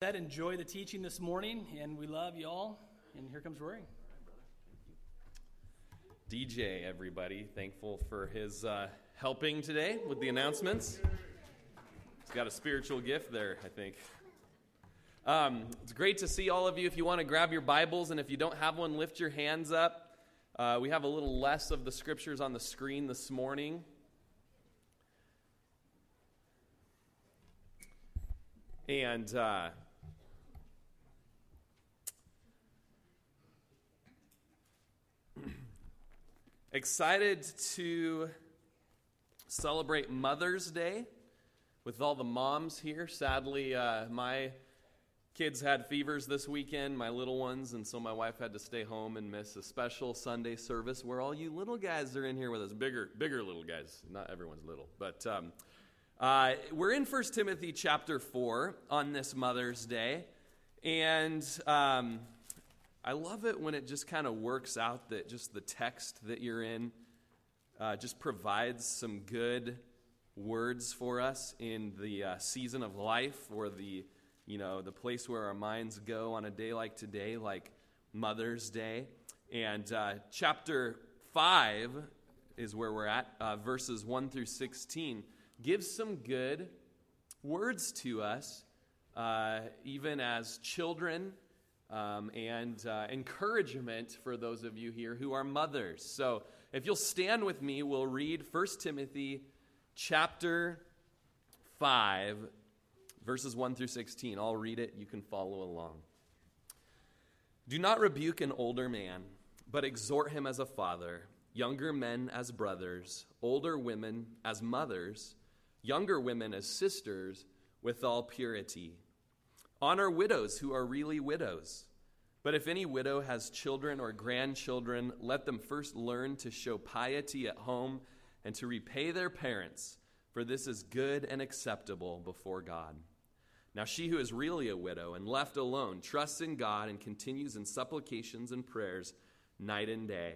That enjoy the teaching this morning, and we love you all. And here comes Rory. DJ, everybody, thankful for his uh, helping today with the announcements. He's got a spiritual gift there, I think. Um, it's great to see all of you. If you want to grab your Bibles, and if you don't have one, lift your hands up. Uh, we have a little less of the scriptures on the screen this morning. And uh, Excited to celebrate Mother's Day with all the moms here. Sadly, uh, my kids had fevers this weekend, my little ones, and so my wife had to stay home and miss a special Sunday service where all you little guys are in here with us. Bigger, bigger little guys. Not everyone's little, but um, uh, we're in 1 Timothy chapter 4 on this Mother's Day. And um, I love it when it just kind of works out that just the text that you're in uh, just provides some good words for us in the uh, season of life or the you know the place where our minds go on a day like today like mother's day. And uh, chapter 5 is where we're at uh, verses 1 through 16 gives some good words to us uh, even as children um, and uh, encouragement for those of you here who are mothers. So, if you'll stand with me, we'll read 1 Timothy chapter 5, verses 1 through 16. I'll read it, you can follow along. Do not rebuke an older man, but exhort him as a father, younger men as brothers, older women as mothers, younger women as sisters, with all purity. Honor widows who are really widows. But if any widow has children or grandchildren, let them first learn to show piety at home and to repay their parents, for this is good and acceptable before God. Now, she who is really a widow and left alone trusts in God and continues in supplications and prayers night and day.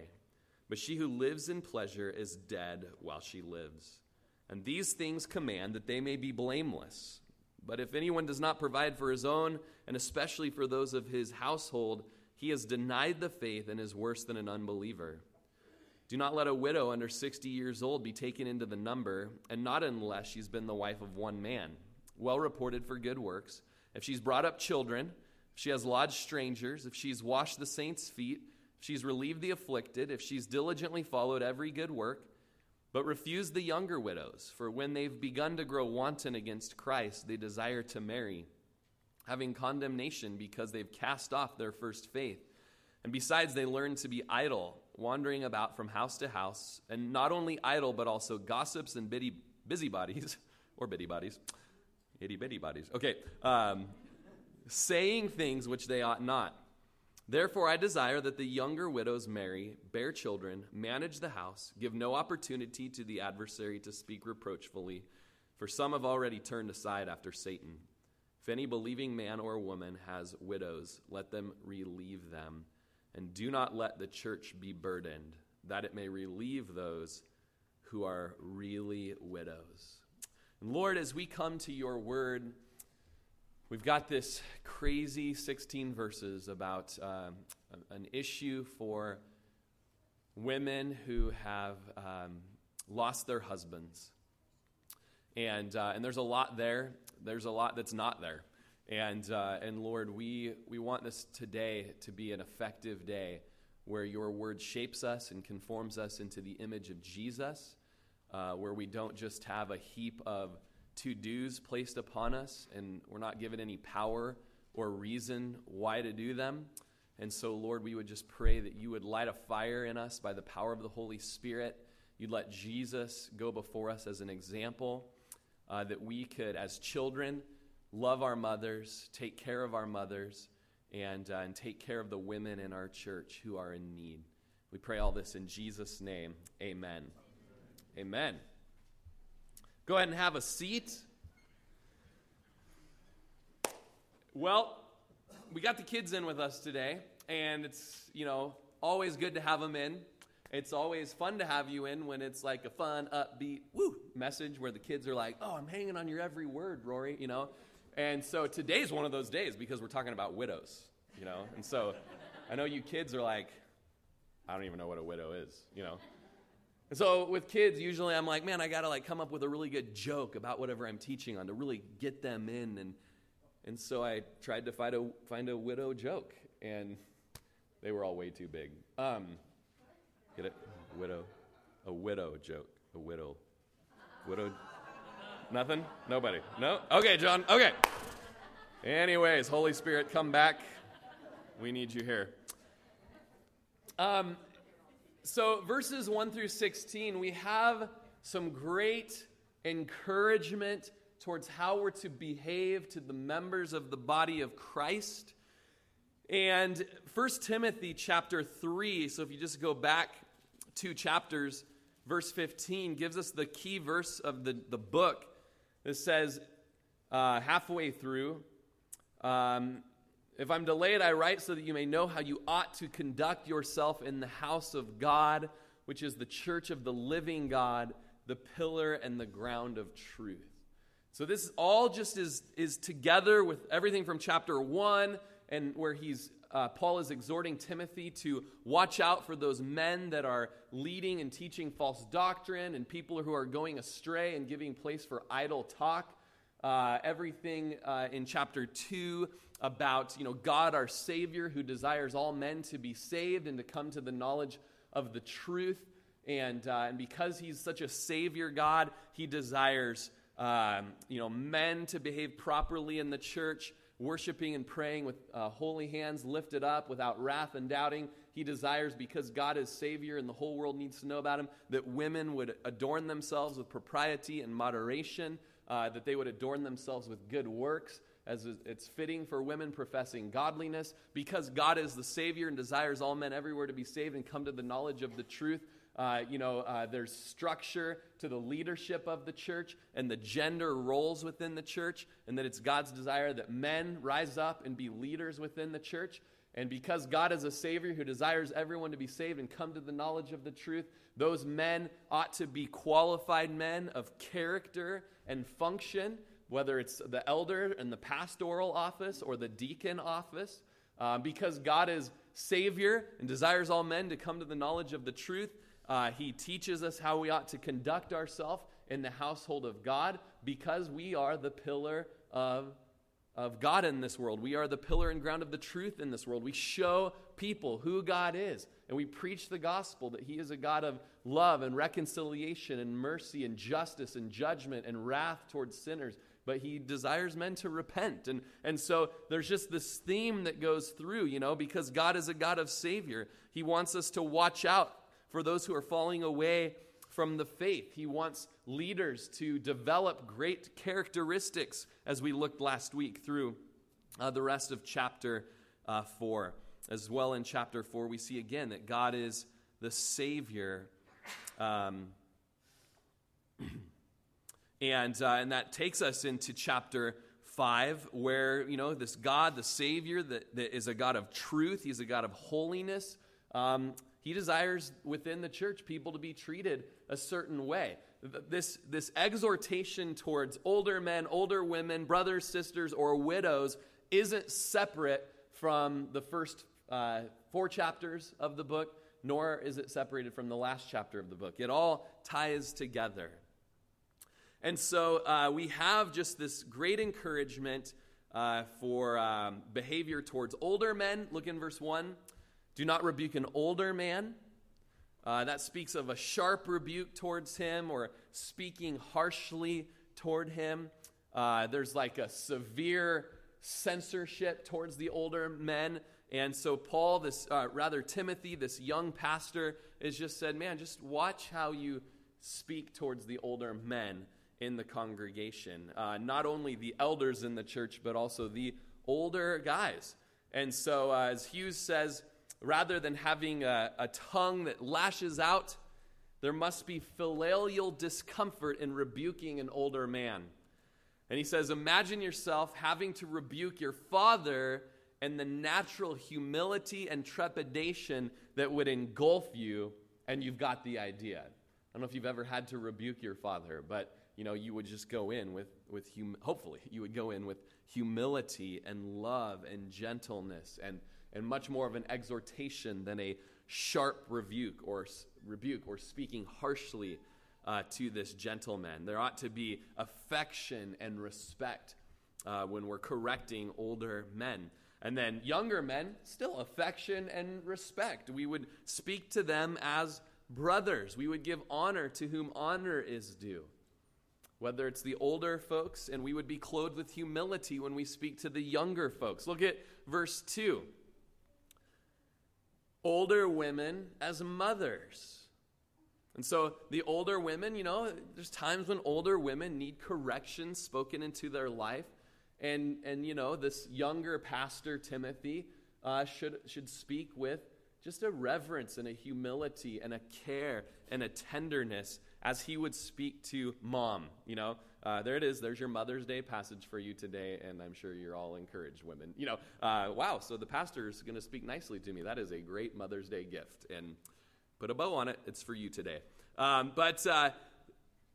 But she who lives in pleasure is dead while she lives. And these things command that they may be blameless. But if anyone does not provide for his own, and especially for those of his household, he has denied the faith and is worse than an unbeliever. Do not let a widow under 60 years old be taken into the number, and not unless she's been the wife of one man, well reported for good works. If she's brought up children, if she has lodged strangers, if she's washed the saints' feet, if she's relieved the afflicted, if she's diligently followed every good work, but refuse the younger widows, for when they've begun to grow wanton against Christ, they desire to marry, having condemnation because they've cast off their first faith. And besides, they learn to be idle, wandering about from house to house, and not only idle, but also gossips and bitty, busybodies, or bitty bodies, itty bitty bodies. Okay, um, saying things which they ought not Therefore, I desire that the younger widows marry, bear children, manage the house, give no opportunity to the adversary to speak reproachfully, for some have already turned aside after Satan. If any believing man or woman has widows, let them relieve them, and do not let the church be burdened, that it may relieve those who are really widows. And Lord, as we come to your word, We've got this crazy 16 verses about um, an issue for women who have um, lost their husbands. And, uh, and there's a lot there. There's a lot that's not there. And, uh, and Lord, we, we want this today to be an effective day where your word shapes us and conforms us into the image of Jesus, uh, where we don't just have a heap of to dos placed upon us, and we're not given any power or reason why to do them. And so, Lord, we would just pray that you would light a fire in us by the power of the Holy Spirit. You'd let Jesus go before us as an example, uh, that we could, as children, love our mothers, take care of our mothers, and, uh, and take care of the women in our church who are in need. We pray all this in Jesus' name. Amen. Amen. Go ahead and have a seat. Well, we got the kids in with us today, and it's, you know, always good to have them in. It's always fun to have you in when it's like a fun, upbeat, woo message where the kids are like, oh, I'm hanging on your every word, Rory, you know. And so today's one of those days because we're talking about widows, you know? And so I know you kids are like, I don't even know what a widow is, you know? And so with kids, usually I'm like, man, I got to like come up with a really good joke about whatever I'm teaching on to really get them in. And, and so I tried to find a, find a widow joke, and they were all way too big. Um, get it? Widow. A widow joke. A widow. Widow. Nothing? Nobody? No? Okay, John. Okay. Anyways, Holy Spirit, come back. We need you here. Um, so, verses 1 through 16, we have some great encouragement towards how we're to behave to the members of the body of Christ. And 1 Timothy chapter 3, so if you just go back two chapters, verse 15 gives us the key verse of the, the book. It says, uh, halfway through, um, if I'm delayed, I write so that you may know how you ought to conduct yourself in the house of God, which is the church of the living God, the pillar and the ground of truth. So this all just is, is together with everything from chapter 1 and where he's uh, Paul is exhorting Timothy to watch out for those men that are leading and teaching false doctrine and people who are going astray and giving place for idle talk. Uh, everything uh, in chapter 2 about you know God our Savior who desires all men to be saved and to come to the knowledge of the truth. And, uh, and because he's such a Savior God, he desires um, you know men to behave properly in the church, worshiping and praying with uh, holy hands lifted up without wrath and doubting. He desires, because God is Savior and the whole world needs to know about Him, that women would adorn themselves with propriety and moderation, uh, that they would adorn themselves with good works as it's fitting for women professing godliness, because God is the Savior and desires all men everywhere to be saved and come to the knowledge of the truth. Uh, you know, uh, there's structure to the leadership of the church and the gender roles within the church, and that it's God's desire that men rise up and be leaders within the church. And because God is a Savior who desires everyone to be saved and come to the knowledge of the truth, those men ought to be qualified men of character and function whether it's the elder and the pastoral office or the deacon office, uh, because God is Savior and desires all men to come to the knowledge of the truth. Uh, he teaches us how we ought to conduct ourselves in the household of God because we are the pillar of, of God in this world. We are the pillar and ground of the truth in this world. We show people who God is, and we preach the gospel that He is a God of love and reconciliation and mercy and justice and judgment and wrath towards sinners but he desires men to repent. And, and so there's just this theme that goes through, you know, because God is a God of Savior. He wants us to watch out for those who are falling away from the faith. He wants leaders to develop great characteristics as we looked last week through uh, the rest of chapter uh, 4. As well in chapter 4, we see again that God is the Savior. Um, And, uh, and that takes us into chapter 5, where, you know, this God, the Savior, that, that is a God of truth, He's a God of holiness. Um, he desires within the church people to be treated a certain way. This, this exhortation towards older men, older women, brothers, sisters, or widows isn't separate from the first uh, four chapters of the book, nor is it separated from the last chapter of the book. It all ties together. And so uh, we have just this great encouragement uh, for um, behavior towards older men. Look in verse 1. Do not rebuke an older man. Uh, that speaks of a sharp rebuke towards him or speaking harshly toward him. Uh, there's like a severe censorship towards the older men. And so, Paul, this uh, rather Timothy, this young pastor, has just said, Man, just watch how you speak towards the older men in the congregation. Uh, not only the elders in the church, but also the older guys. And so, uh, as Hughes says, rather than having a, a tongue that lashes out, there must be filial discomfort in rebuking an older man. And he says, Imagine yourself having to rebuke your father and the natural humility and trepidation that would engulf you, and you've got the idea. I don't know if you've ever had to rebuke your father, but you know, you would just go in with, with hum- hopefully, you would go in with humility and love and gentleness and, and much more of an exhortation than a sharp rebuke or rebuke or speaking harshly uh, to this gentleman. There ought to be affection and respect uh, when we're correcting older men. And then younger men, still affection and respect. We would speak to them as brothers. We would give honor to whom honor is due. Whether it's the older folks, and we would be clothed with humility when we speak to the younger folks. Look at verse 2. Older women as mothers. And so the older women, you know, there's times when older women need correction spoken into their life. And, and you know, this younger pastor, Timothy, uh, should, should speak with just a reverence and a humility and a care and a tenderness as he would speak to mom. You know, uh, there it is. There's your Mother's Day passage for you today, and I'm sure you're all encouraged, women. You know, uh, wow, so the pastor's going to speak nicely to me. That is a great Mother's Day gift. And put a bow on it, it's for you today. Um, but uh,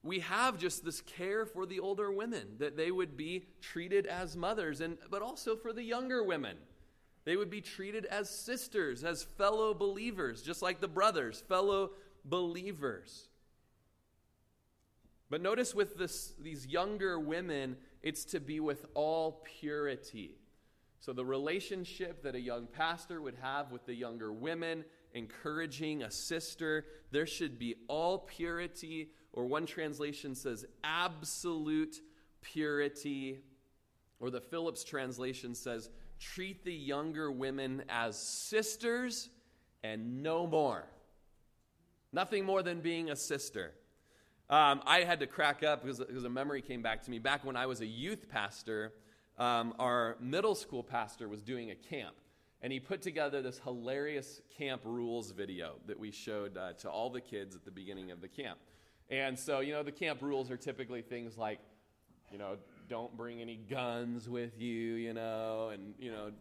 we have just this care for the older women that they would be treated as mothers and but also for the younger women they would be treated as sisters as fellow believers just like the brothers fellow believers but notice with this, these younger women it's to be with all purity so the relationship that a young pastor would have with the younger women encouraging a sister there should be all purity or one translation says absolute purity, or the Phillips translation says treat the younger women as sisters and no more. Nothing more than being a sister. Um, I had to crack up because, because, a memory came back to me. Back when I was a youth pastor, um, our middle school pastor was doing a camp. And he put together this hilarious camp rules video that we showed uh, to all the kids at the beginning of the camp. And so, you know, the camp rules are typically things like, you know, don't bring any guns with you, you know, and, you know,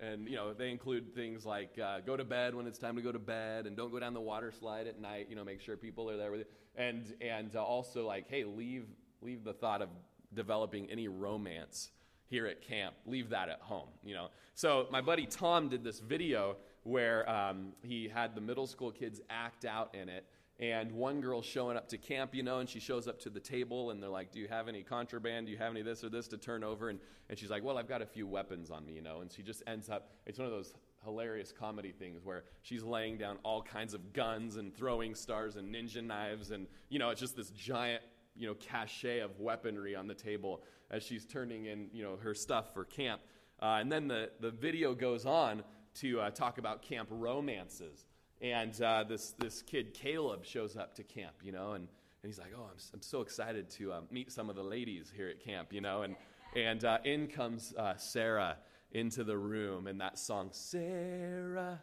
and, you know, they include things like uh, go to bed when it's time to go to bed and don't go down the water slide at night, you know, make sure people are there with you. And, and uh, also, like, hey, leave, leave the thought of developing any romance here at camp. Leave that at home, you know. So my buddy Tom did this video where um, he had the middle school kids act out in it and one girl's showing up to camp, you know, and she shows up to the table and they're like, Do you have any contraband? Do you have any this or this to turn over? And, and she's like, Well, I've got a few weapons on me, you know. And she just ends up, it's one of those hilarious comedy things where she's laying down all kinds of guns and throwing stars and ninja knives. And, you know, it's just this giant, you know, cachet of weaponry on the table as she's turning in, you know, her stuff for camp. Uh, and then the, the video goes on to uh, talk about camp romances. And uh, this, this kid, Caleb, shows up to camp, you know, and, and he's like, Oh, I'm, I'm so excited to uh, meet some of the ladies here at camp, you know. And, and uh, in comes uh, Sarah into the room, and that song, Sarah,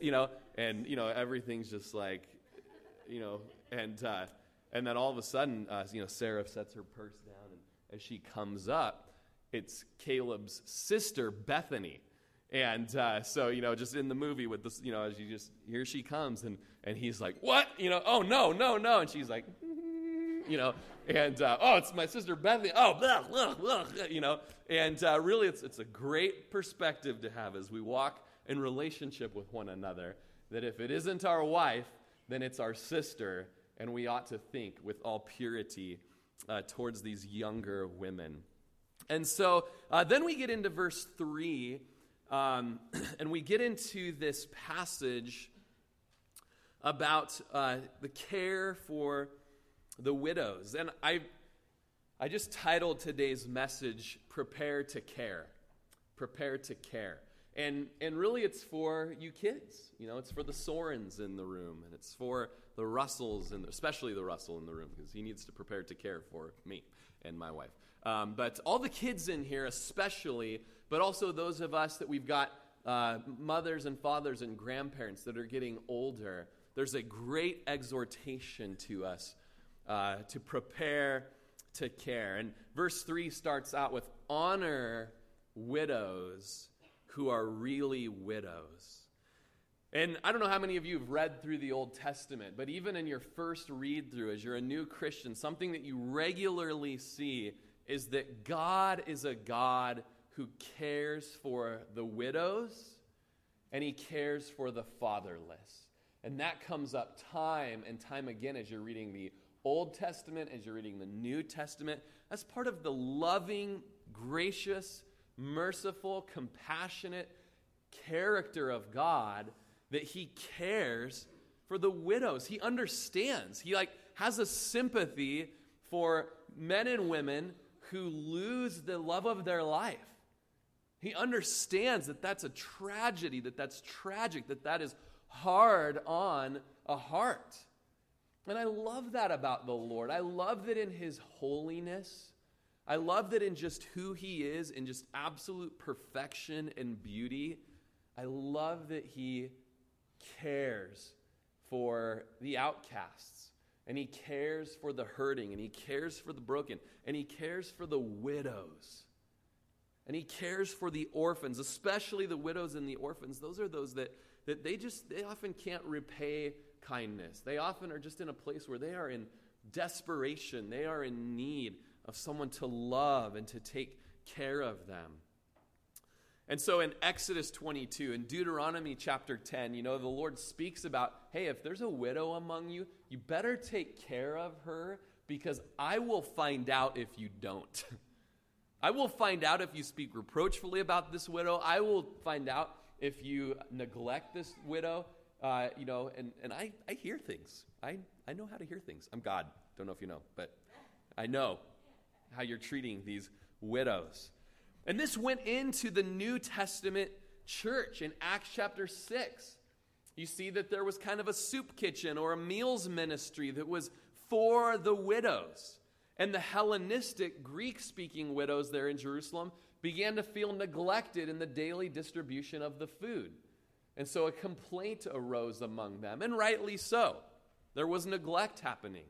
you know, and, you know, everything's just like, you know, and, uh, and then all of a sudden, uh, you know, Sarah sets her purse down, and as she comes up, it's Caleb's sister, Bethany and uh, so, you know, just in the movie with this, you know, as you just, here she comes, and, and he's like, what? You know, oh, no, no, no. And she's like, you know, and, uh, oh, it's my sister Bethany. Oh, blah, blah, blah, you know. And uh, really, it's, it's a great perspective to have as we walk in relationship with one another that if it isn't our wife, then it's our sister, and we ought to think with all purity uh, towards these younger women. And so uh, then we get into verse 3 um, and we get into this passage about uh, the care for the widows. And I, I just titled today's message, Prepare to Care. Prepare to Care. And, and really, it's for you kids. You know, it's for the Sorens in the room, and it's for the Russells, and especially the Russell in the room, because he needs to prepare to care for me and my wife. Um, but all the kids in here, especially, but also those of us that we've got uh, mothers and fathers and grandparents that are getting older, there's a great exhortation to us uh, to prepare to care. And verse 3 starts out with honor widows who are really widows. And I don't know how many of you have read through the Old Testament, but even in your first read through, as you're a new Christian, something that you regularly see is that God is a God who cares for the widows and he cares for the fatherless. And that comes up time and time again as you're reading the Old Testament, as you're reading the New Testament. That's part of the loving, gracious, merciful, compassionate character of God that he cares for the widows. He understands. He like has a sympathy for men and women who lose the love of their life. He understands that that's a tragedy, that that's tragic, that that is hard on a heart. And I love that about the Lord. I love that in his holiness, I love that in just who he is, in just absolute perfection and beauty, I love that he cares for the outcasts, and he cares for the hurting, and he cares for the broken, and he cares for the widows. And he cares for the orphans, especially the widows and the orphans. Those are those that, that they just, they often can't repay kindness. They often are just in a place where they are in desperation. They are in need of someone to love and to take care of them. And so in Exodus 22, in Deuteronomy chapter 10, you know, the Lord speaks about hey, if there's a widow among you, you better take care of her because I will find out if you don't. I will find out if you speak reproachfully about this widow. I will find out if you neglect this widow. Uh, you know, and, and I, I hear things. I, I know how to hear things. I'm God. Don't know if you know, but I know how you're treating these widows. And this went into the New Testament church in Acts chapter 6. You see that there was kind of a soup kitchen or a meals ministry that was for the widows. And the Hellenistic, Greek speaking widows there in Jerusalem began to feel neglected in the daily distribution of the food. And so a complaint arose among them, and rightly so. There was neglect happening.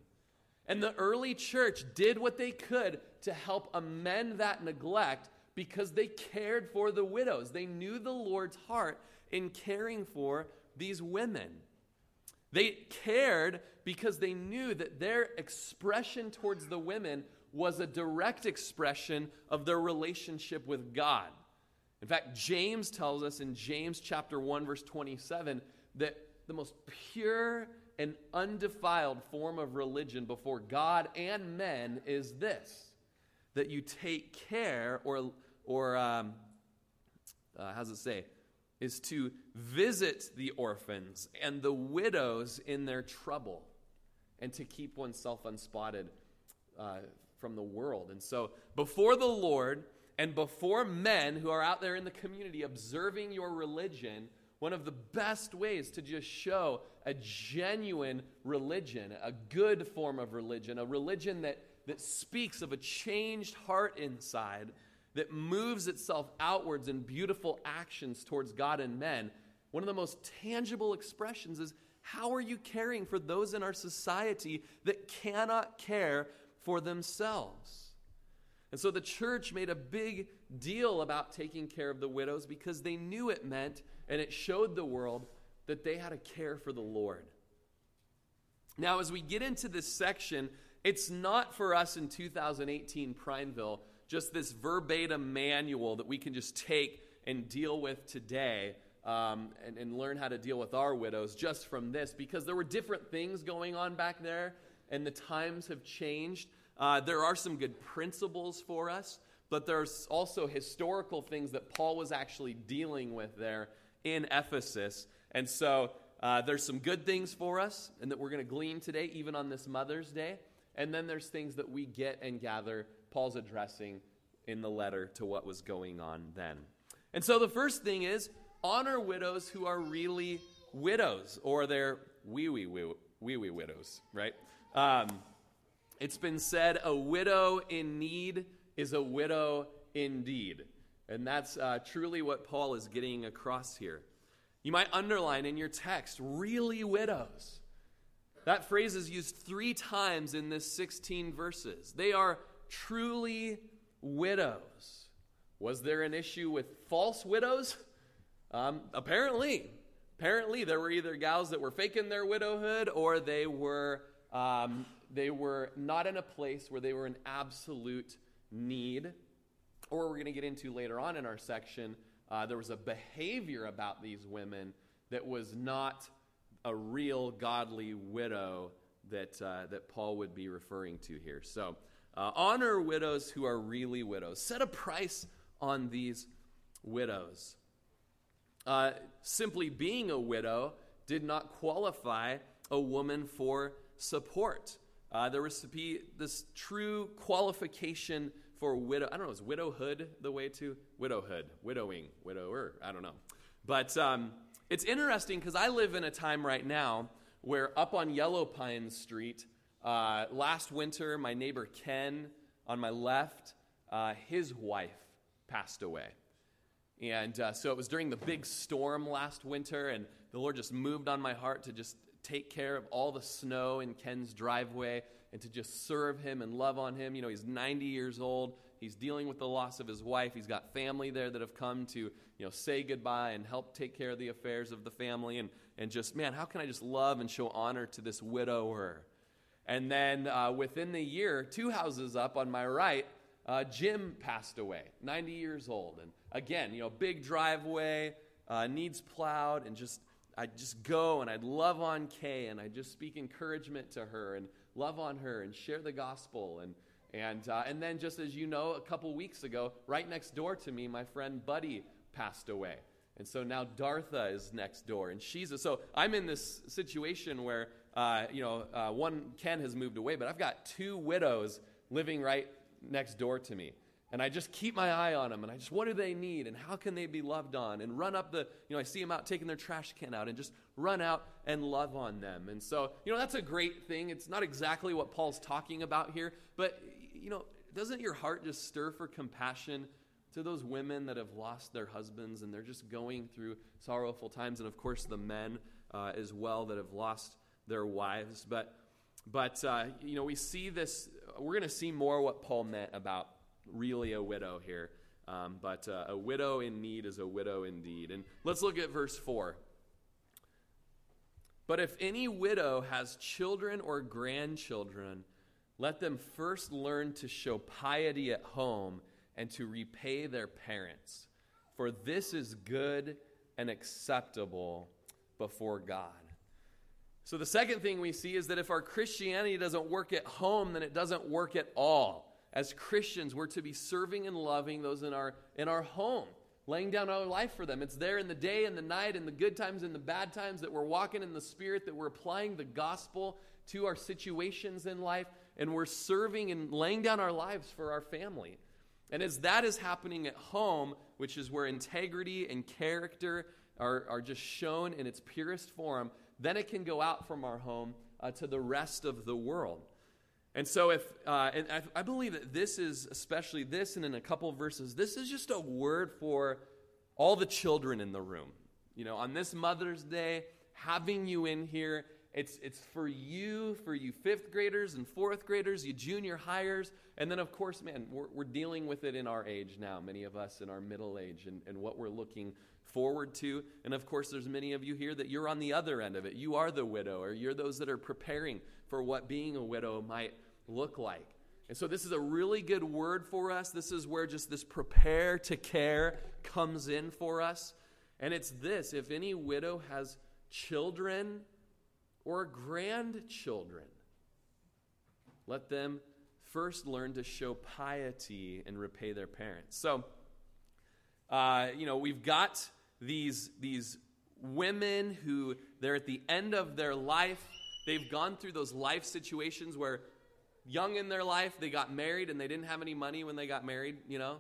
And the early church did what they could to help amend that neglect because they cared for the widows. They knew the Lord's heart in caring for these women. They cared because they knew that their expression towards the women was a direct expression of their relationship with God. In fact, James tells us in James chapter 1 verse 27 that the most pure and undefiled form of religion before God and men is this that you take care or or um, uh, how's it say? Is to visit the orphans and the widows in their trouble and to keep oneself unspotted uh, from the world. And so, before the Lord and before men who are out there in the community observing your religion, one of the best ways to just show a genuine religion, a good form of religion, a religion that, that speaks of a changed heart inside that moves itself outwards in beautiful actions towards God and men, one of the most tangible expressions is how are you caring for those in our society that cannot care for themselves? And so the church made a big deal about taking care of the widows because they knew it meant and it showed the world that they had a care for the Lord. Now, as we get into this section, it's not for us in 2018 Prineville just this verbatim manual that we can just take and deal with today um, and, and learn how to deal with our widows just from this because there were different things going on back there and the times have changed. Uh, there are some good principles for us, but there's also historical things that Paul was actually dealing with there in Ephesus. And so uh, there's some good things for us and that we're going to glean today, even on this Mother's Day. And then there's things that we get and gather Paul's addressing in the letter to what was going on then. And so the first thing is honor widows who are really widows, or they're wee wee wee wee widows, right? Um, it's been said a widow in need is a widow indeed. And that's uh, truly what Paul is getting across here. You might underline in your text, really widows. That phrase is used three times in this 16 verses. They are truly widows. Was there an issue with false widows? Um, apparently. apparently there were either gals that were faking their widowhood or they were um, they were not in a place where they were in absolute need or we're going to get into later on in our section uh, there was a behavior about these women that was not a real godly widow that, uh, that Paul would be referring to here. So, uh, honor widows who are really widows. Set a price on these widows. Uh, simply being a widow did not qualify a woman for support. Uh, there was to be this true qualification for widow. I don't know, is widowhood the way to? Widowhood, widowing, widower, I don't know. But um, it's interesting because I live in a time right now where up on Yellow Pine Street, uh, last winter, my neighbor Ken on my left, uh, his wife passed away. And uh, so it was during the big storm last winter, and the Lord just moved on my heart to just take care of all the snow in Ken's driveway and to just serve him and love on him. You know, he's 90 years old. He's dealing with the loss of his wife. He's got family there that have come to, you know, say goodbye and help take care of the affairs of the family. And, and just, man, how can I just love and show honor to this widower? And then uh, within the year, two houses up on my right, uh, Jim passed away, 90 years old. And again, you know, big driveway, uh, needs plowed, and just, I'd just go and I'd love on Kay and I'd just speak encouragement to her and love on her and share the gospel. And, and, uh, and then, just as you know, a couple weeks ago, right next door to me, my friend Buddy passed away. And so now Dartha is next door, and she's a, so I'm in this situation where uh, you know uh, one Ken has moved away, but I've got two widows living right next door to me, and I just keep my eye on them, and I just what do they need, and how can they be loved on, and run up the you know I see them out taking their trash can out, and just run out and love on them, and so you know that's a great thing. It's not exactly what Paul's talking about here, but you know, doesn't your heart just stir for compassion to those women that have lost their husbands and they're just going through sorrowful times, and of course the men uh, as well that have lost their wives. But, but uh, you know, we see this. We're going to see more what Paul meant about really a widow here. Um, but uh, a widow in need is a widow indeed. And let's look at verse 4. But if any widow has children or grandchildren, let them first learn to show piety at home and to repay their parents, for this is good and acceptable before God. So, the second thing we see is that if our Christianity doesn't work at home, then it doesn't work at all. As Christians, we're to be serving and loving those in our, in our home, laying down our life for them. It's there in the day and the night, in the good times and the bad times, that we're walking in the Spirit, that we're applying the gospel to our situations in life and we're serving and laying down our lives for our family. And as that is happening at home, which is where integrity and character are, are just shown in its purest form, then it can go out from our home uh, to the rest of the world. And so, if uh, and I, I believe that this is especially this, and in a couple verses, this is just a word for all the children in the room. You know, on this Mother's Day, having you in here it's, it's for you, for you fifth graders and fourth graders, you junior hires. And then, of course, man, we're, we're dealing with it in our age now, many of us in our middle age, and, and what we're looking forward to. And of course, there's many of you here that you're on the other end of it. You are the widow, or you're those that are preparing for what being a widow might look like. And so, this is a really good word for us. This is where just this prepare to care comes in for us. And it's this if any widow has children, or grandchildren. Let them first learn to show piety and repay their parents. So, uh, you know, we've got these, these women who they're at the end of their life. They've gone through those life situations where young in their life, they got married and they didn't have any money when they got married, you know.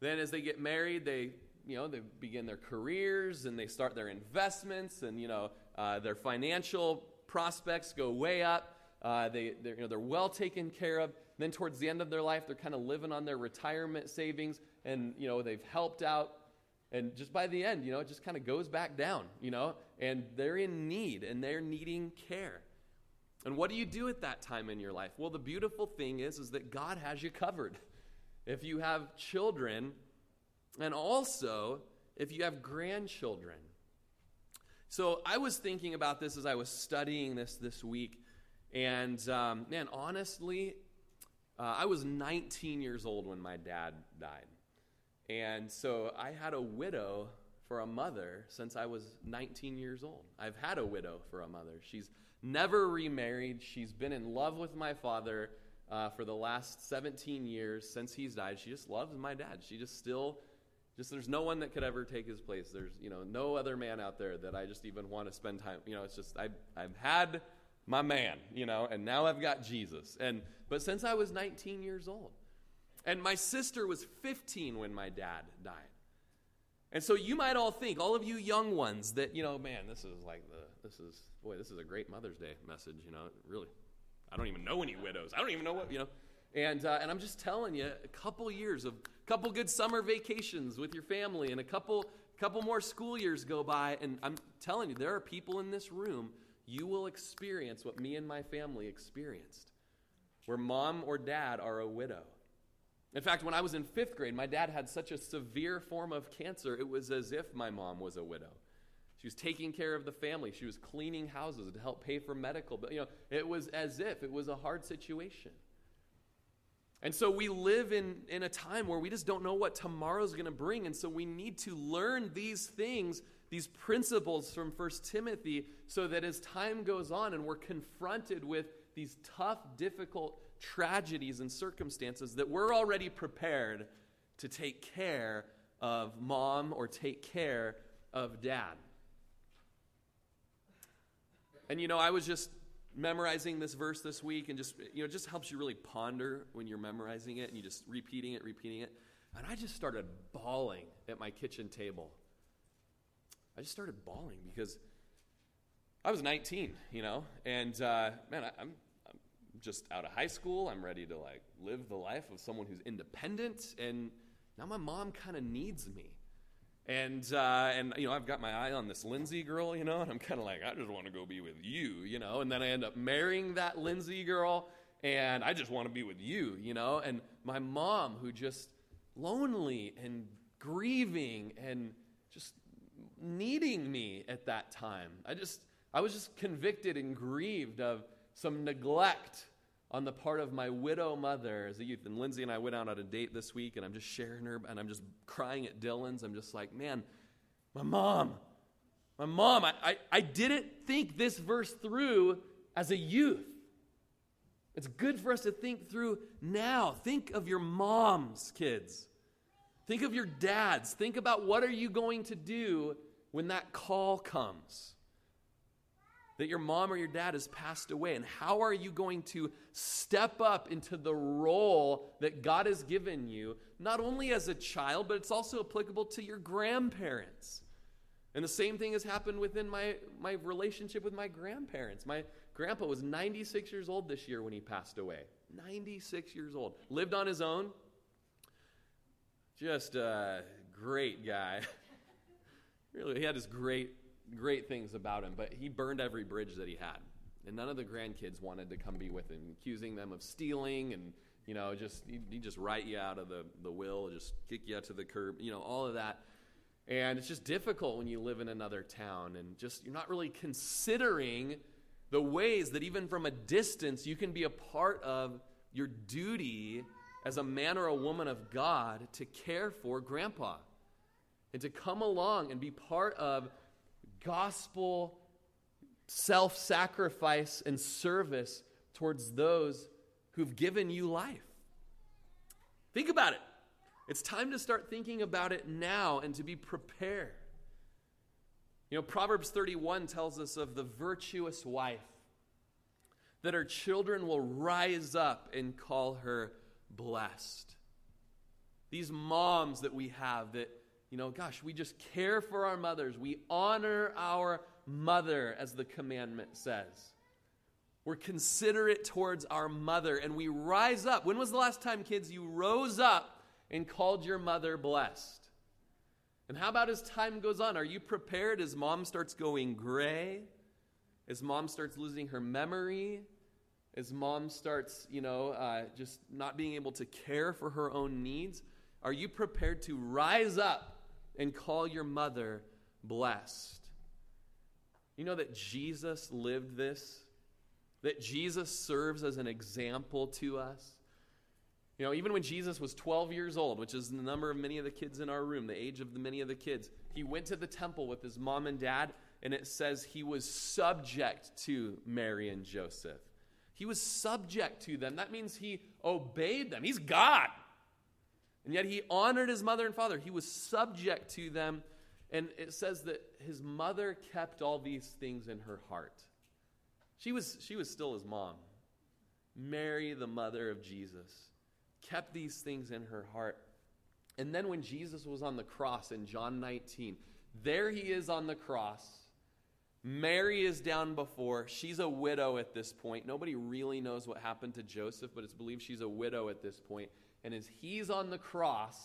Then as they get married, they, you know, they begin their careers and they start their investments and, you know, uh, their financial prospects go way up. Uh, they, they're, you know, they're well taken care of. Then towards the end of their life, they're kind of living on their retirement savings, and you know they've helped out. And just by the end, you know, it just kind of goes back down, you know, and they're in need and they're needing care. And what do you do at that time in your life? Well, the beautiful thing is, is that God has you covered. If you have children, and also if you have grandchildren, So I was thinking about this as I was studying this this week. And um, man, honestly, uh, I was 19 years old when my dad died. And so I had a widow for a mother since I was 19 years old. I've had a widow for a mother. She's never remarried. She's been in love with my father uh, for the last 17 years since he's died. She just loves my dad. She just still, just there's no one that could ever take his place. There's, you know, no other man out there that I just even want to spend time. You know, it's just, I, I've had my man, you know, and now I've got Jesus. And, but since I was 19 years old, and my sister was 15 when my dad died. And so you might all think, all of you young ones, that, you know, man, this is like the, this is, boy, this is a great Mother's Day message, you know, really. I don't even know any widows. I don't even know what, you know. And, uh, and I'm just telling you, a couple years of, a couple good summer vacations with your family, and a couple, couple more school years go by, and I'm telling you, there are people in this room, you will experience what me and my family experienced, where mom or dad are a widow in fact, when I was in fifth grade, my dad had such a severe form of cancer, it was as if my mom was a widow. She was taking care of the family. She was cleaning houses to help pay for medical. But, you know, it was as if it was a hard situation. And so we live in, in a time where we just don't know what tomorrow's going to bring. And so we need to learn these things, these principles from First Timothy, so that as time goes on and we're confronted with these tough, difficult tragedies and circumstances that we're already prepared to take care of mom or take care of dad. And you know, I was just memorizing this verse this week and just you know, it just helps you really ponder when you're memorizing it and you just repeating it, repeating it. And I just started bawling at my kitchen table. I just started bawling because I was 19, you know, and uh, man, I, I'm just out of high school. I'm ready to like live the life of someone who's independent. And now my mom kind of needs me. And, uh, and, you know, I've got my eye on this Lindsay girl, you know, and I'm kind of like, I just want to go be with you, you know. And then I end up marrying that Lindsay girl, and I just want to be with you, you know. And my mom, who just lonely and grieving and just needing me at that time. I just, I was just convicted and grieved of some neglect on the part of my widow mother as a youth. And Lindsay and I went out on a date this week, and I'm just sharing her, and I'm just crying at Dylan's. I'm just like, man, my mom, my mom, I, I, I didn't think this verse through as a youth. It's good for us to think through now. Think of your moms, kids. Think of your dads. Think about what are you going to do when that call comes that your mom or your dad has passed away? And how are you going to step up into the role that God has given you, not only as a child, but it's also applicable to your grandparents? And the same thing has happened within my, my relationship with my grandparents. My grandpa was 96 years old this year when he passed away. 96 years old. Lived on his own. Just a great guy. really, he had his great great things about him, but he burned every bridge that he had. And none of the grandkids wanted to come be with him, accusing them of stealing and, you know, just, he, he just write you out of the, the will, just kick you out to the curb, you know, all of that. And it's just difficult when you live in another town and just, you're not really considering the ways that even from a distance you can be a part of your duty as a man or a woman of God to care for grandpa and to come along and be part of gospel self sacrifice and service towards those who've given you life. Think about it. It's time to start thinking about it now and to be prepared. You know, Proverbs 31 tells us of the virtuous wife, that her children will rise up and call her blessed. These moms that we have that you know, gosh, we just care for our mothers. We honor our mother, as the commandment says. We're considerate towards our mother, and we rise up. When was the last time, kids, you rose up and called your mother blessed? And how about as time goes on? Are you prepared as mom starts going gray? As mom starts losing her memory? As mom starts, you know, uh, just not being able to care for her own needs? Are you prepared to rise up and call your mother blessed. You know that Jesus lived this? That Jesus serves as an example to us? You know, even when Jesus was 12 years old, which is the number of many of the kids in our room, the age of the many of the kids, he went to the temple with his mom and dad, and it says he was subject to Mary and Joseph. He was subject to them. That means he obeyed them. He's God. And yet he honored his mother and father. He was subject to them. And it says that his mother kept all these things in her heart. She was, she was still his mom. Mary, the mother of Jesus, kept these things in her heart. And then when Jesus was on the cross in John 19, there he is on the cross. Mary is down before. She's a widow at this point. Nobody really knows what happened to Joseph, but it's believed she's a widow at this point. And as he's on the cross,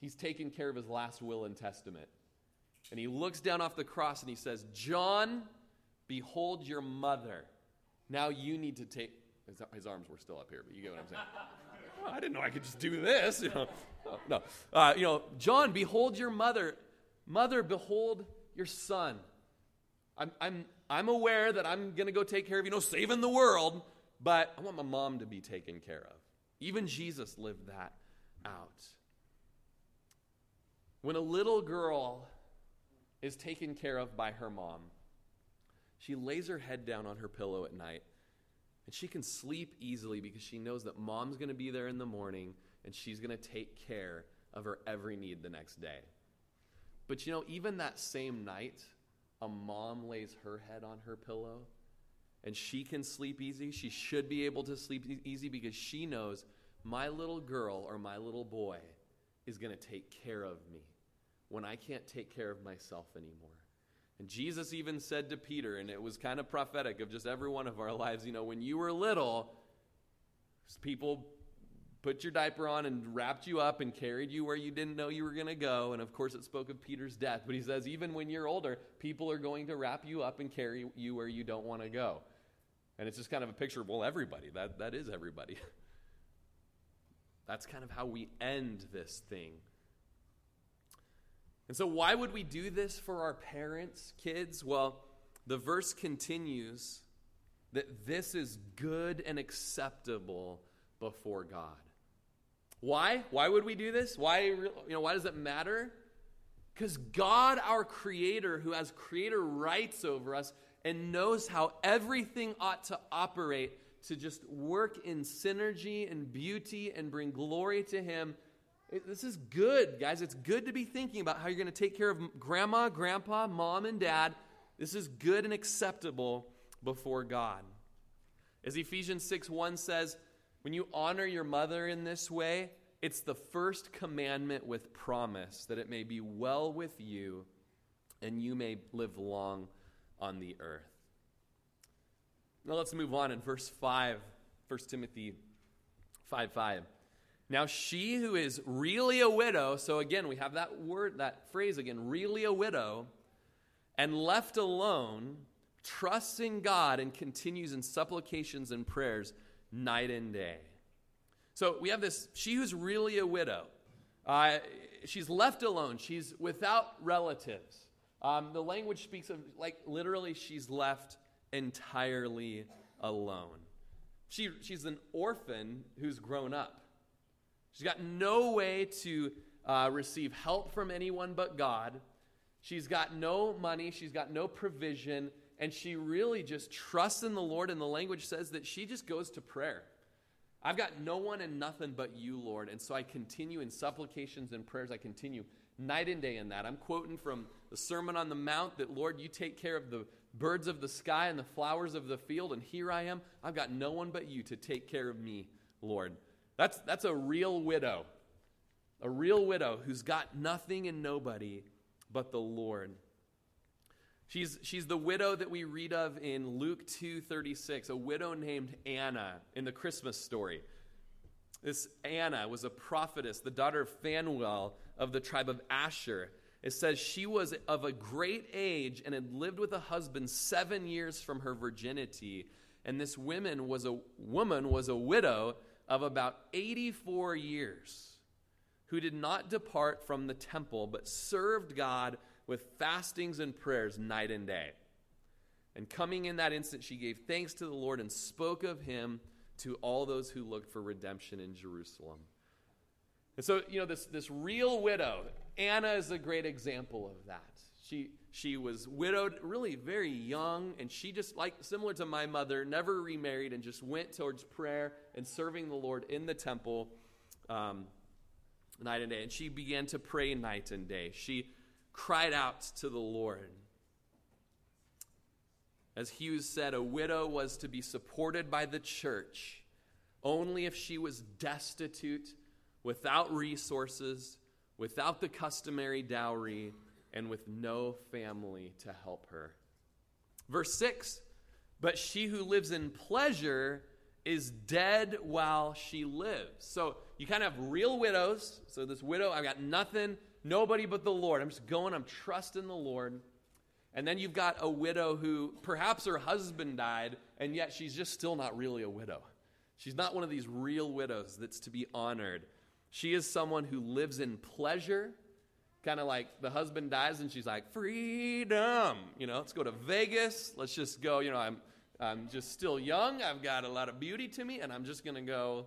he's taking care of his last will and testament. And he looks down off the cross and he says, John, behold your mother. Now you need to take. His, his arms were still up here, but you get what I'm saying. well, I didn't know I could just do this. You know, no, uh, you know, John, behold your mother. Mother, behold your son. I'm, I'm, I'm aware that I'm going to go take care of, you know, saving the world, but I want my mom to be taken care of. Even Jesus lived that out. When a little girl is taken care of by her mom, she lays her head down on her pillow at night and she can sleep easily because she knows that mom's going to be there in the morning and she's going to take care of her every need the next day. But you know, even that same night, a mom lays her head on her pillow and she can sleep easy, she should be able to sleep easy because she knows my little girl or my little boy is going to take care of me when I can't take care of myself anymore. And Jesus even said to Peter, and it was kind of prophetic of just every one of our lives, you know, when you were little, people put your diaper on and wrapped you up and carried you where you didn't know you were going to go. And of course, it spoke of Peter's death. But he says, even when you're older, people are going to wrap you up and carry you where you don't want to go. And it's just kind of a picture of, well, everybody. That, that is everybody. That's kind of how we end this thing. And so, why would we do this for our parents, kids? Well, the verse continues that this is good and acceptable before God. Why? Why would we do this? Why, you know, why does it matter? Because God, our Creator, who has creator rights over us and knows how everything ought to operate to just work in synergy and beauty and bring glory to Him. It, this is good, guys. It's good to be thinking about how you're going to take care of grandma, grandpa, mom, and dad. This is good and acceptable before God. As Ephesians 6 1 says, when you honor your mother in this way, it's the first commandment with promise that it may be well with you and you may live long on the earth. Now let's move on in verse 5, 1 Timothy 5 5. Now she who is really a widow, so again, we have that word, that phrase again, really a widow, and left alone, trusts in God and continues in supplications and prayers night and day. So we have this, she who's really a widow. Uh, she's left alone. She's without relatives. Um, the language speaks of, like, literally, she's left entirely alone. She, she's an orphan who's grown up. She's got no way to uh, receive help from anyone but God. She's got no money. She's got no provision and she really just trusts in the Lord. And the language says that she just goes to prayer. I've got no one and nothing but you, Lord. And so I continue in supplications and prayers. I continue night and day in that. I'm quoting from the Sermon on the Mount that, Lord, you take care of the birds of the sky and the flowers of the field. And here I am. I've got no one but you to take care of me, Lord. That's, that's a real widow. A real widow who's got nothing and nobody but the Lord. She's, she's the widow that we read of in Luke 2:36, a widow named Anna in the Christmas story. This Anna was a prophetess, the daughter of Phanuel of the tribe of Asher. It says she was of a great age and had lived with a husband 7 years from her virginity. And this woman was a woman was a widow of about 84 years who did not depart from the temple but served God with fastings and prayers night and day. And coming in that instant, she gave thanks to the Lord and spoke of him to all those who looked for redemption in Jerusalem. And so, you know, this, this real widow, Anna is a great example of that. She, she was widowed, really very young, and she just, like similar to my mother, never remarried and just went towards prayer and serving the Lord in the temple um, night and day. And she began to pray night and day. She cried out to the Lord. As Hughes said, a widow was to be supported by the church only if she was destitute, without resources, without the customary dowry, and with no family to help her. Verse 6 But she who lives in pleasure is dead while she lives. So you kind of have real widows. So this widow, I've got nothing, nobody but the Lord. I'm just going, I'm trusting the Lord. And then you've got a widow who perhaps her husband died, and yet she's just still not really a widow. She's not one of these real widows that's to be honored. She is someone who lives in pleasure, kind of like the husband dies and she's like, freedom. You know, let's go to Vegas. Let's just go. You know, I'm, I'm just still young. I've got a lot of beauty to me, and I'm just going to go,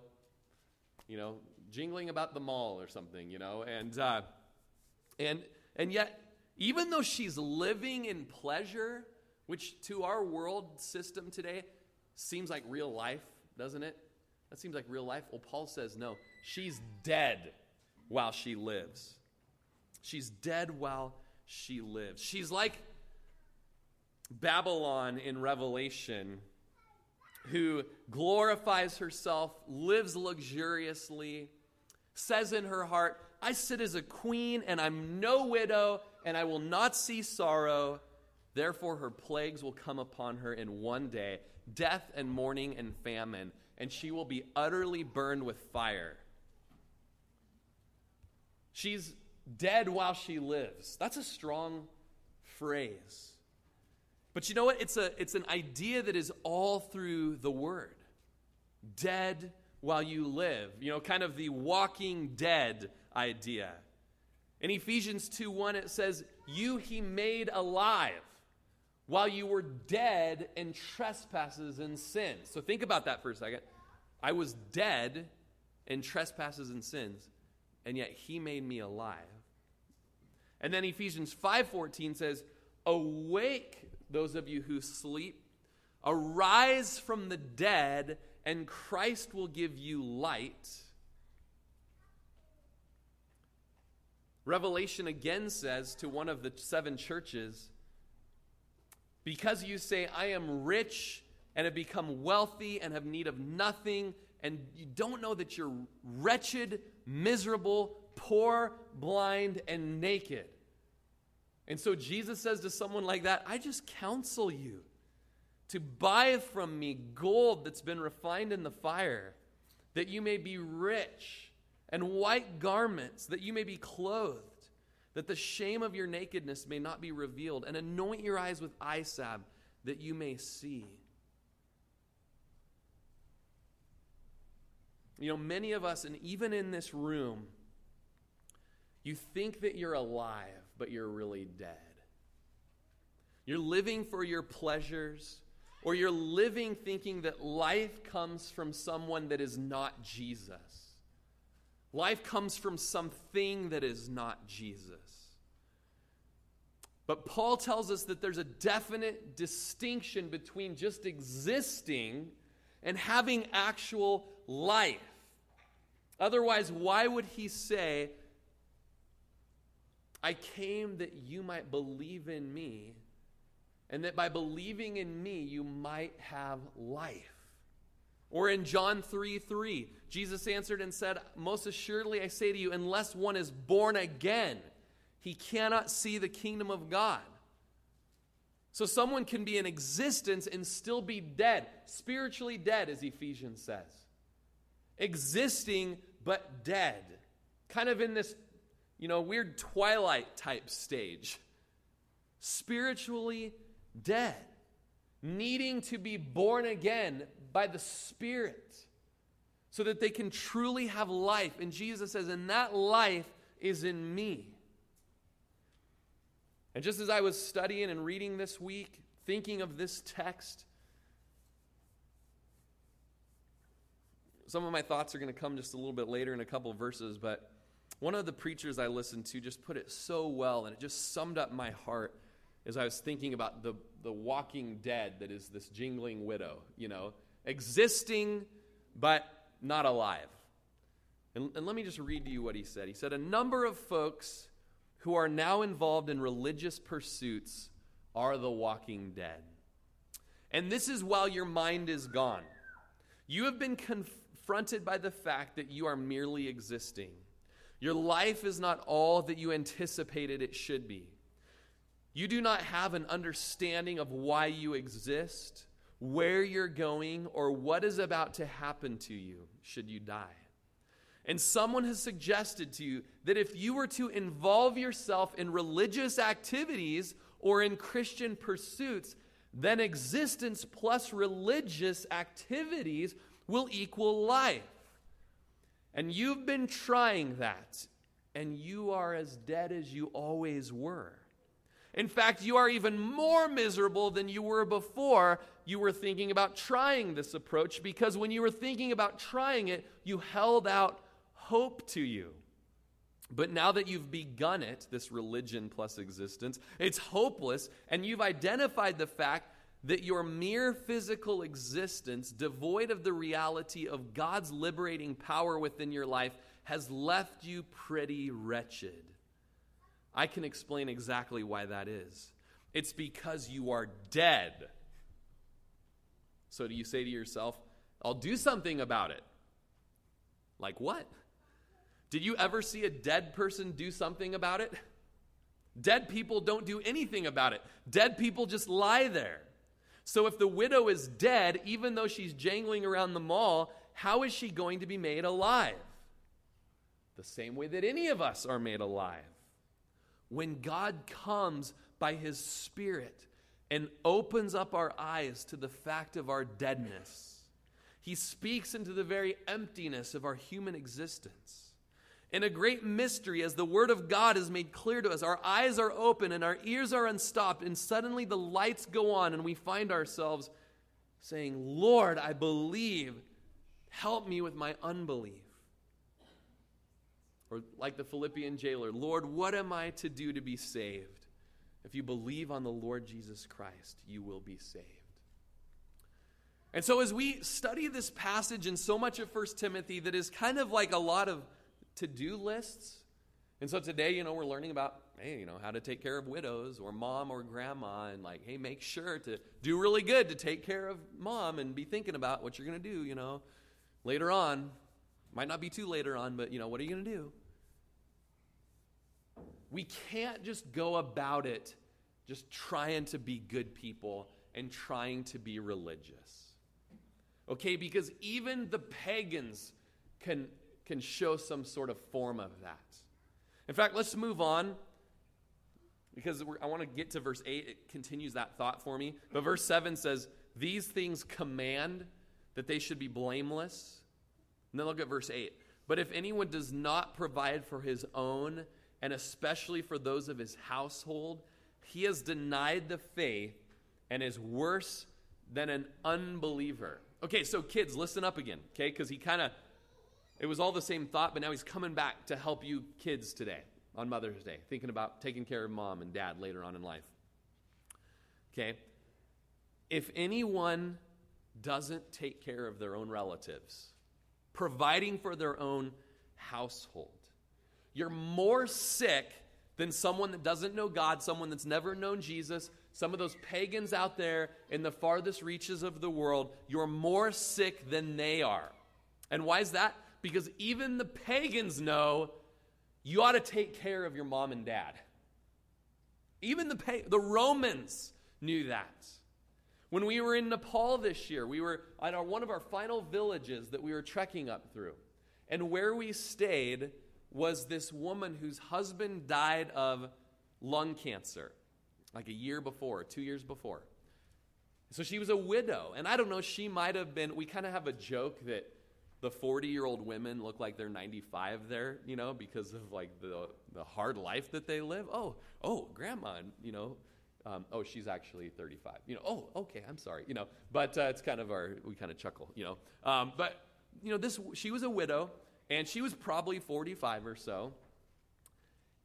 you know, jingling about the mall or something, you know. And, uh, and, and yet, even though she's living in pleasure, which to our world system today seems like real life, doesn't it? That seems like real life. Well, Paul says no. She's dead while she lives. She's dead while she lives. She's like Babylon in Revelation, who glorifies herself, lives luxuriously, says in her heart, I sit as a queen and I'm no widow and I will not see sorrow. Therefore, her plagues will come upon her in one day death and mourning and famine, and she will be utterly burned with fire. She's dead while she lives. That's a strong phrase. But you know what? It's, a, it's an idea that is all through the word. Dead while you live. You know, kind of the walking dead idea. In Ephesians 2 1, it says, You he made alive while you were dead in trespasses and sins. So think about that for a second. I was dead in trespasses and sins, and yet he made me alive. And then Ephesians 5:14 says, "Awake those of you who sleep, arise from the dead, and Christ will give you light." Revelation again says to one of the seven churches, Because you say, I am rich and have become wealthy and have need of nothing, and you don't know that you're wretched, miserable, poor, blind, and naked. And so Jesus says to someone like that, I just counsel you to buy from me gold that's been refined in the fire, that you may be rich and white garments, that you may be clothed, that the shame of your nakedness may not be revealed, and anoint your eyes with eye salve, that you may see. You know, many of us, and even in this room, you think that you're alive, but you're really dead. You're living for your pleasures, or you're living thinking that life comes from someone that is not Jesus. Life comes from something that is not Jesus. But Paul tells us that there's a definite distinction between just existing and having actual life. Otherwise, why would he say, I came that you might believe in me, and that by believing in me, you might have life? Or in John 3 3, Jesus answered and said, Most assuredly I say to you, unless one is born again, he cannot see the kingdom of God. So someone can be in existence and still be dead, spiritually dead, as Ephesians says. Existing but dead. Kind of in this, you know, weird twilight type stage. Spiritually dead. Needing to be born again by the Spirit so that they can truly have life. And Jesus says, and that life is in me. And just as I was studying and reading this week thinking of this text, some of my thoughts are going to come just a little bit later in a couple verses, but one of the preachers I listened to just put it so well, and it just summed up my heart as I was thinking about the, the walking dead that is this jingling widow, you know, existing but not alive. And, and let me just read to you what he said. He said, A number of folks who are now involved in religious pursuits are the walking dead. And this is while your mind is gone. You have been confronted by the fact that you are merely existing. Your life is not all that you anticipated it should be. You do not have an understanding of why you exist, where you're going, or what is about to happen to you should you die. And someone has suggested to you that if you were to involve yourself in religious activities or in Christian pursuits, then existence plus religious activities will equal life. And you've been trying that, and you are as dead as you always were. In fact, you are even more miserable than you were before you were thinking about trying this approach because when you were thinking about trying it, you held out hope to you. But now that you've begun it, this religion plus existence, it's hopeless, and you've identified the fact that your mere physical existence, devoid of the reality of God's liberating power within your life, has left you pretty wretched. I can explain exactly why that is. It's because you are dead. So, do you say to yourself, I'll do something about it? Like what? Did you ever see a dead person do something about it? Dead people don't do anything about it. Dead people just lie there. So if the widow is dead, even though she's jangling around the mall, how is she going to be made alive? The same way that any of us are made alive. When God comes by his Spirit and opens up our eyes to the fact of our deadness, he speaks into the very emptiness of our human existence in a great mystery as the Word of God is made clear to us. Our eyes are open and our ears are unstopped, and suddenly the lights go on, and we find ourselves saying, Lord, I believe. Help me with my unbelief. Or like the Philippian jailer, Lord, what am I to do to be saved? If you believe on the Lord Jesus Christ, you will be saved. And so, as we study this passage and so much of 1 Timothy that is kind of like a lot of to do lists. And so today, you know, we're learning about, hey, you know, how to take care of widows or mom or grandma, and like, hey, make sure to do really good to take care of mom and be thinking about what you're going to do, you know, later on. Might not be too later on, but, you know, what are you going to do? We can't just go about it just trying to be good people and trying to be religious. Okay, because even the pagans can can show some sort of form of that. In fact, let's move on because I want to get to verse 8. It continues that thought for me. But verse 7 says, These things command that they should be blameless. And then look at verse 8. But if anyone does not provide for his own, and especially for those of his household, he has denied the faith and is worse than an unbeliever. Okay, so kids, listen up again, okay? Because he kind of it was all the same thought, but now he's coming back to help you kids today on Mother's Day, thinking about taking care of mom and dad later on in life. Okay? If anyone doesn't take care of their own relatives, providing for their own household, you're more sick than someone that doesn't know God, someone that's never known Jesus, some of those pagans out there in the farthest reaches of the world. You're more sick than they are. And why is that? Because even the pagans know you ought to take care of your mom and dad. Even the, the Romans knew that. When we were in Nepal this year, we were at our, one of our final villages that we were trekking up through. And where we stayed was this woman whose husband died of lung cancer like a year before, two years before. So she was a widow. And I don't know, she might have been, we kind of have a joke that the 40 year old women look like they're 95 there, you know, because of like the, the hard life that they live. Oh, oh, grandma, you know, Um, oh, she's actually 35. You know, oh, okay, I'm sorry. You know, but uh, it's kind of our, we kind of chuckle, you know. Um, but, you know, this, she was a widow, and she was probably 45 or so.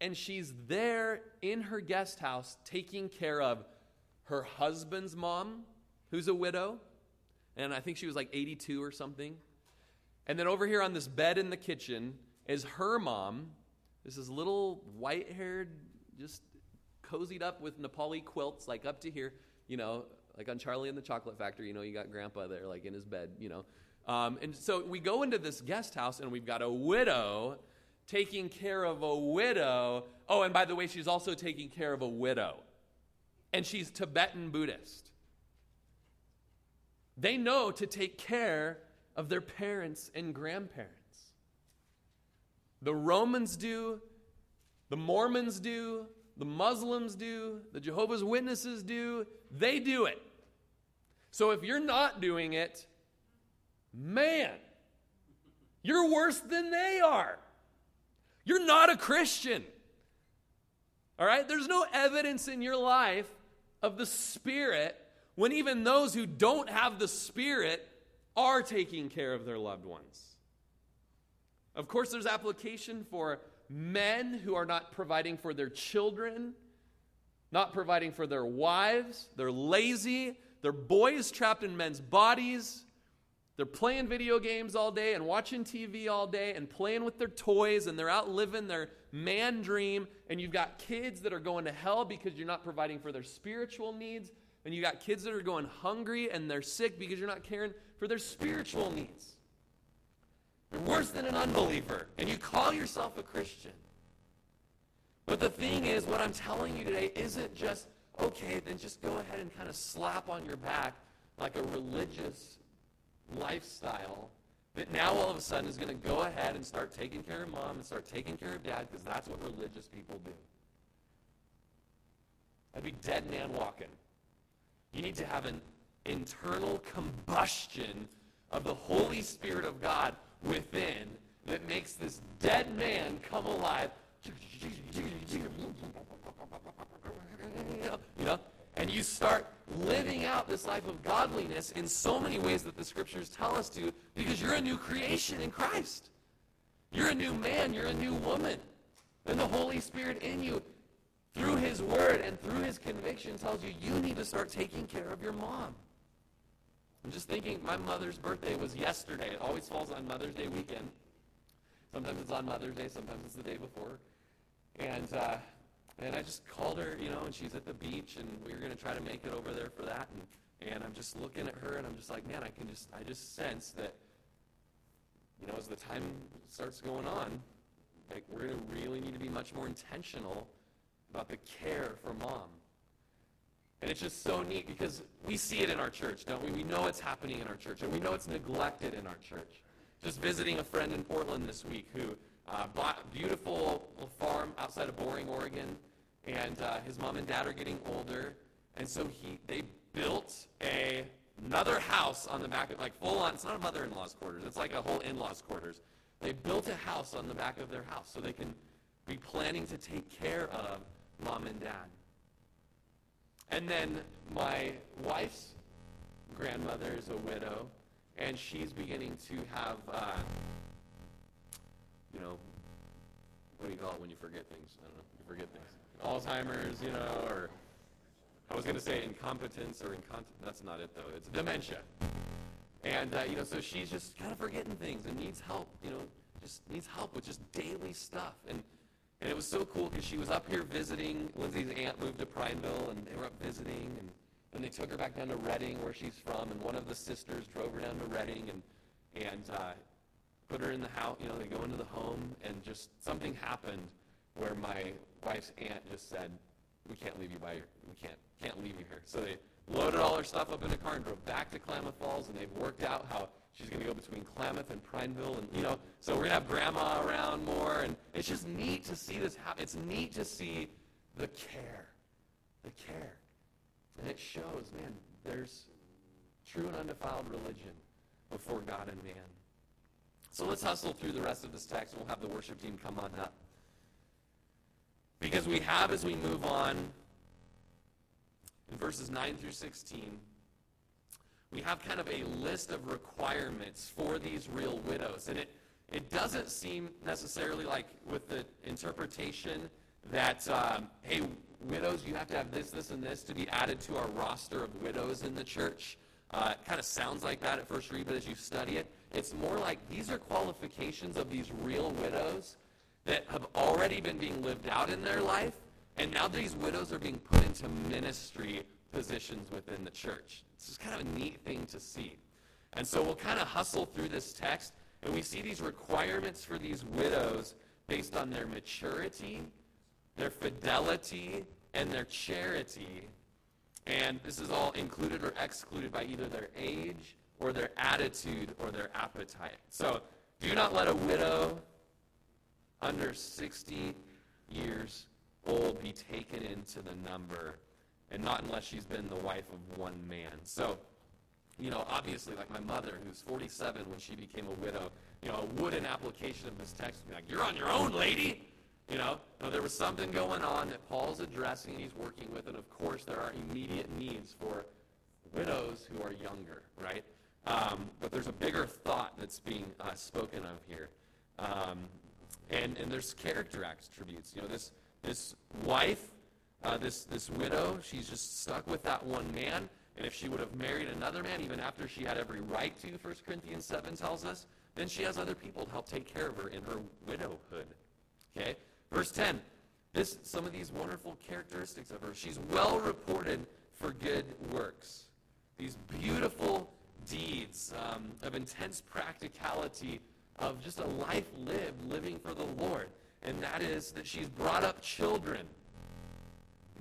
And she's there in her guest house taking care of her husband's mom, who's a widow. And I think she was like 82 or something. And then over here on this bed in the kitchen is her mom. This is little white haired, just cozied up with Nepali quilts, like up to here, you know, like on Charlie and the Chocolate Factory, you know, you got grandpa there, like in his bed, you know. Um, and so we go into this guest house and we've got a widow taking care of a widow. Oh, and by the way, she's also taking care of a widow. And she's Tibetan Buddhist. They know to take care of their parents and grandparents. The Romans do, the Mormons do, the Muslims do, the Jehovah's Witnesses do. They do it. So if you're not doing it, man, you're worse than they are. You're not a Christian. All right? There's no evidence in your life of the Spirit when even those who don't have the Spirit are taking care of their loved ones. Of course, there's application for men who are not providing for their children, not providing for their wives, they're lazy, they're boys trapped in men's bodies. They're playing video games all day and watching TV all day and playing with their toys and they're out living their man dream. And you've got kids that are going to hell because you're not providing for their spiritual needs. And you got kids that are going hungry and they're sick because you're not caring for their spiritual needs. You're worse than an unbeliever. And you call yourself a Christian. But the thing is, what I'm telling you today isn't just, okay, then just go ahead and kind of slap on your back like a religious lifestyle that now all of a sudden is going to go ahead and start taking care of mom and start taking care of dad because that's what religious people do. I'd be dead man walking. You need to have an internal combustion of the Holy Spirit of God within that makes this dead man come alive. You know, and you start living out this life of godliness in so many ways that the scriptures tell us to because you're a new creation in Christ. You're a new man, you're a new woman. And the Holy Spirit in you, through His Word and through His conviction, tells you you need to start taking care of your mom. I'm just thinking, my mother's birthday was yesterday. It always falls on Mother's Day weekend. Sometimes it's on Mother's Day, sometimes it's the day before. And uh, and I just called her, you know, and she's at the beach, and we were going to try to make it over there for that. And, and I'm just looking at her, and I'm just like, man, I can just, I just sense that, you know, as the time starts going on, like we're going to really need to be much more intentional about the care for mom. And it's just so neat because we see it in our church, don't we? We know it's happening in our church, and we know it's neglected in our church. Just visiting a friend in Portland this week who uh, bought a beautiful farm outside of Boring, Oregon and uh, his mom and dad are getting older, and so he they built a another house on the back of like full on. It's not a mother-in-law's quarters. It's like a whole in-laws quarters. They built a house on the back of their house so they can be planning to take care of mom and dad. And then my wife's grandmother is a widow, and she's beginning to have, uh, you know, what do you call it when you forget things? I don't know. You forget things. Alzheimer's, you know, or I was going to say incompetence or incontinence. That's not it, though. It's dementia. And, uh, you know, so she's just kind of forgetting things and needs help, you know, just needs help with just daily stuff. And, and it was so cool because she was up here visiting. Lindsay's aunt moved to Prineville, and they were up visiting. And then they took her back down to Redding, where she's from. And one of the sisters drove her down to Redding and, and uh, put her in the house. You know, they go into the home, and just something happened where my wife's aunt just said, "We can't leave you by your, we can't can't leave you here." So they loaded all her stuff up in a car and drove back to Klamath Falls, and they've worked out how she's going to go between Klamath and Prineville, and you know, so we're gonna have Grandma around more, and it's just neat to see this. it's neat to see the care, the care, and it shows, man. There's true and undefiled religion before God and man. So let's hustle through the rest of this text. We'll have the worship team come on up. Because we have, as we move on, in verses 9 through 16, we have kind of a list of requirements for these real widows. And it, it doesn't seem necessarily like with the interpretation that, um, hey, widows, you have to have this, this, and this to be added to our roster of widows in the church. Uh, it kind of sounds like that at first read, but as you study it, it's more like these are qualifications of these real widows that have already been being lived out in their life, and now these widows are being put into ministry positions within the church. It's just kind of a neat thing to see. And so we'll kind of hustle through this text, and we see these requirements for these widows based on their maturity, their fidelity, and their charity. And this is all included or excluded by either their age or their attitude or their appetite. So do not let a widow under 60 years old be taken into the number, and not unless she's been the wife of one man. So, you know, obviously, like my mother, who's 47 when she became a widow, you know, a wooden application of this text be like, You're on your own, lady? You know, no, there was something going on that Paul's addressing, he's working with, and of course, there are immediate needs for widows who are younger, right? Um, but there's a bigger thought that's being uh, spoken of here. Um, and, and there's character attributes. You know, this, this wife, uh, this, this widow, she's just stuck with that one man. And if she would have married another man, even after she had every right to, 1 Corinthians 7 tells us, then she has other people to help take care of her in her widowhood. Okay? Verse 10. This, some of these wonderful characteristics of her. She's well reported for good works. These beautiful deeds um, of intense practicality of just a life lived, living for the Lord. And that is that she's brought up children.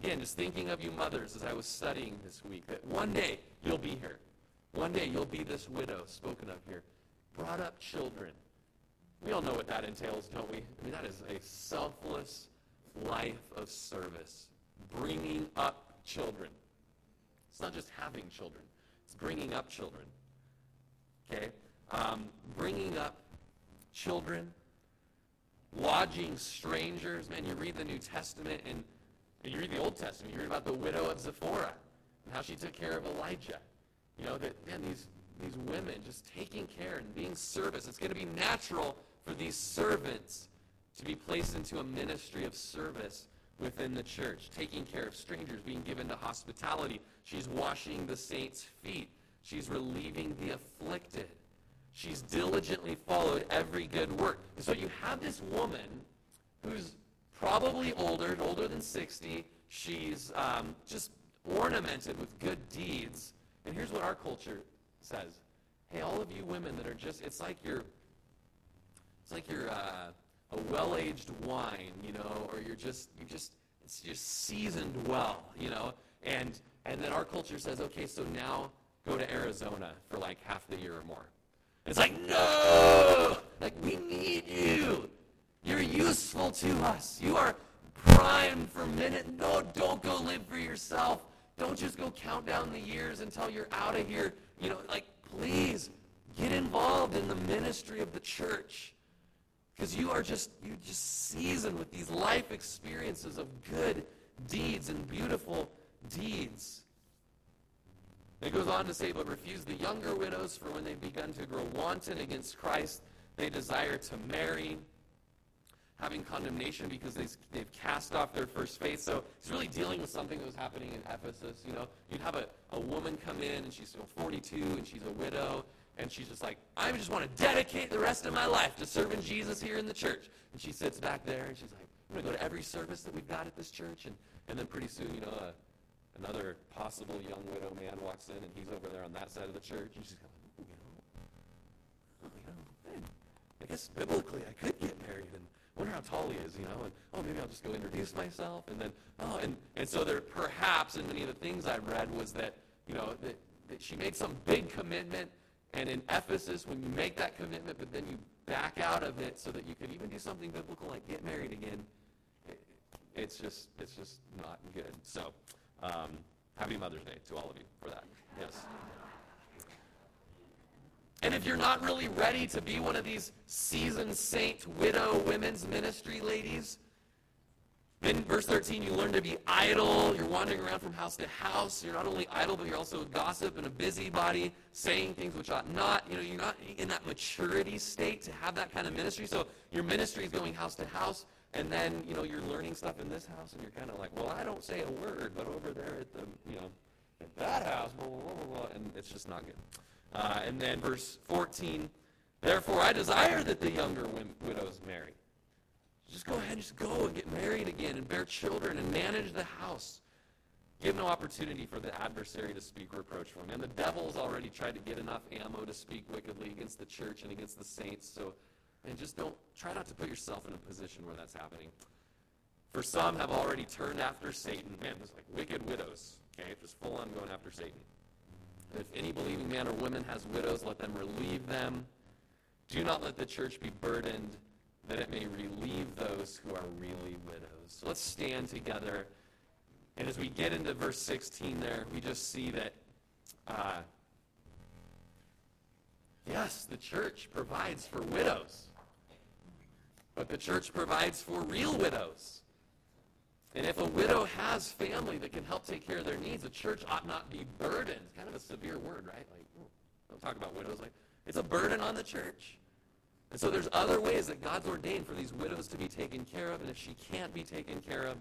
Again, just thinking of you mothers as I was studying this week, that one day you'll be here. One day you'll be this widow spoken of here. Brought up children. We all know what that entails, don't we? I mean, that is a selfless life of service. Bringing up children. It's not just having children, it's bringing up children. Okay? Um, bringing up children, lodging strangers. Man, you read the New Testament and, you read the Old Testament, you read about the widow of Zarephath and how she took care of Elijah. You know, that, man, these, these women just taking care and being service. It's going to be natural for these servants to be placed into a ministry of service within the church, taking care of strangers, being given to hospitality. She's washing the saints' feet. She's relieving the afflicted. She's diligently followed every good work. And so you have this woman who's probably older, older than 60. She's um, just ornamented with good deeds. And here's what our culture says. Hey, all of you women that are just, it's like you're, it's like you're uh, a well-aged wine, you know, or you're just, you just, it's just seasoned well, you know. And, and then our culture says, okay, so now go to Arizona for like half the year or more. It's like, no! Like, we need you. You're useful to us. You are primed for minute. No, don't go live for yourself. Don't just go count down the years until you're out of here. You know, like, please get involved in the ministry of the church. Because you are just, you just seasoned with these life experiences of good deeds and beautiful deeds. It goes on to say, but refuse the younger widows, for when they've begun to grow wanton against Christ, they desire to marry, having condemnation because they, they've cast off their first faith. So he's really dealing with something that was happening in Ephesus. You know, you'd have a, a woman come in, and she's you know, 42, and she's a widow, and she's just like, I just want to dedicate the rest of my life to serving Jesus here in the church. And she sits back there, and she's like, I'm going to go to every service that we've got at this church. And, and then pretty soon, you know, uh, another possible young widow man walks in and he's over there on that side of the church and she's going, you know, you know, I guess biblically I could get married and wonder how tall he is, you know, and oh maybe I'll just go introduce myself and then oh and, and so there perhaps in many of the things I read was that, you know, that, that she made some big commitment and in Ephesus when you make that commitment but then you back out of it so that you could even do something biblical like get married again, it, it's just it's just not good. So um, happy Mother's Day to all of you for that. Yes. If you're not really ready to be one of these seasoned saint widow women's ministry ladies, Then, verse 13, you learn to be idle. You're wandering around from house to house. You're not only idle, but you're also a gossip and a busybody, saying things which ought not. You know, you're not in that maturity state to have that kind of ministry. So your ministry is going house to house, and then, you know, you're learning stuff in this house, and you're kind of like, well, I don't say a word, but over there at the, you know, at that house, blah blah, blah, blah, blah, and it's just not good. Uh, and then verse 14, therefore I desire that the younger widows marry just go ahead and just go and get married again and bear children and manage the house. Give no opportunity for the adversary to speak reproachfully. And the devil's already tried to get enough ammo to speak wickedly against the church and against the saints. So, and just don't try not to put yourself in a position where that's happening. For some have already turned after Satan. Man, it's like wicked widows. Okay, just full on going after Satan. If any believing man or woman has widows, let them relieve them. Do not let the church be burdened that it may relieve those who are really widows. So let's stand together. And as we get into verse 16 there, we just see that, uh, yes, the church provides for widows. But the church provides for real widows. And if a widow has family that can help take care of their needs, the church ought not be burdened. It's kind of a severe word, right? Like, don't talk about widows like it's a burden on the church. And so there's other ways that God's ordained for these widows to be taken care of, and if she can't be taken care of,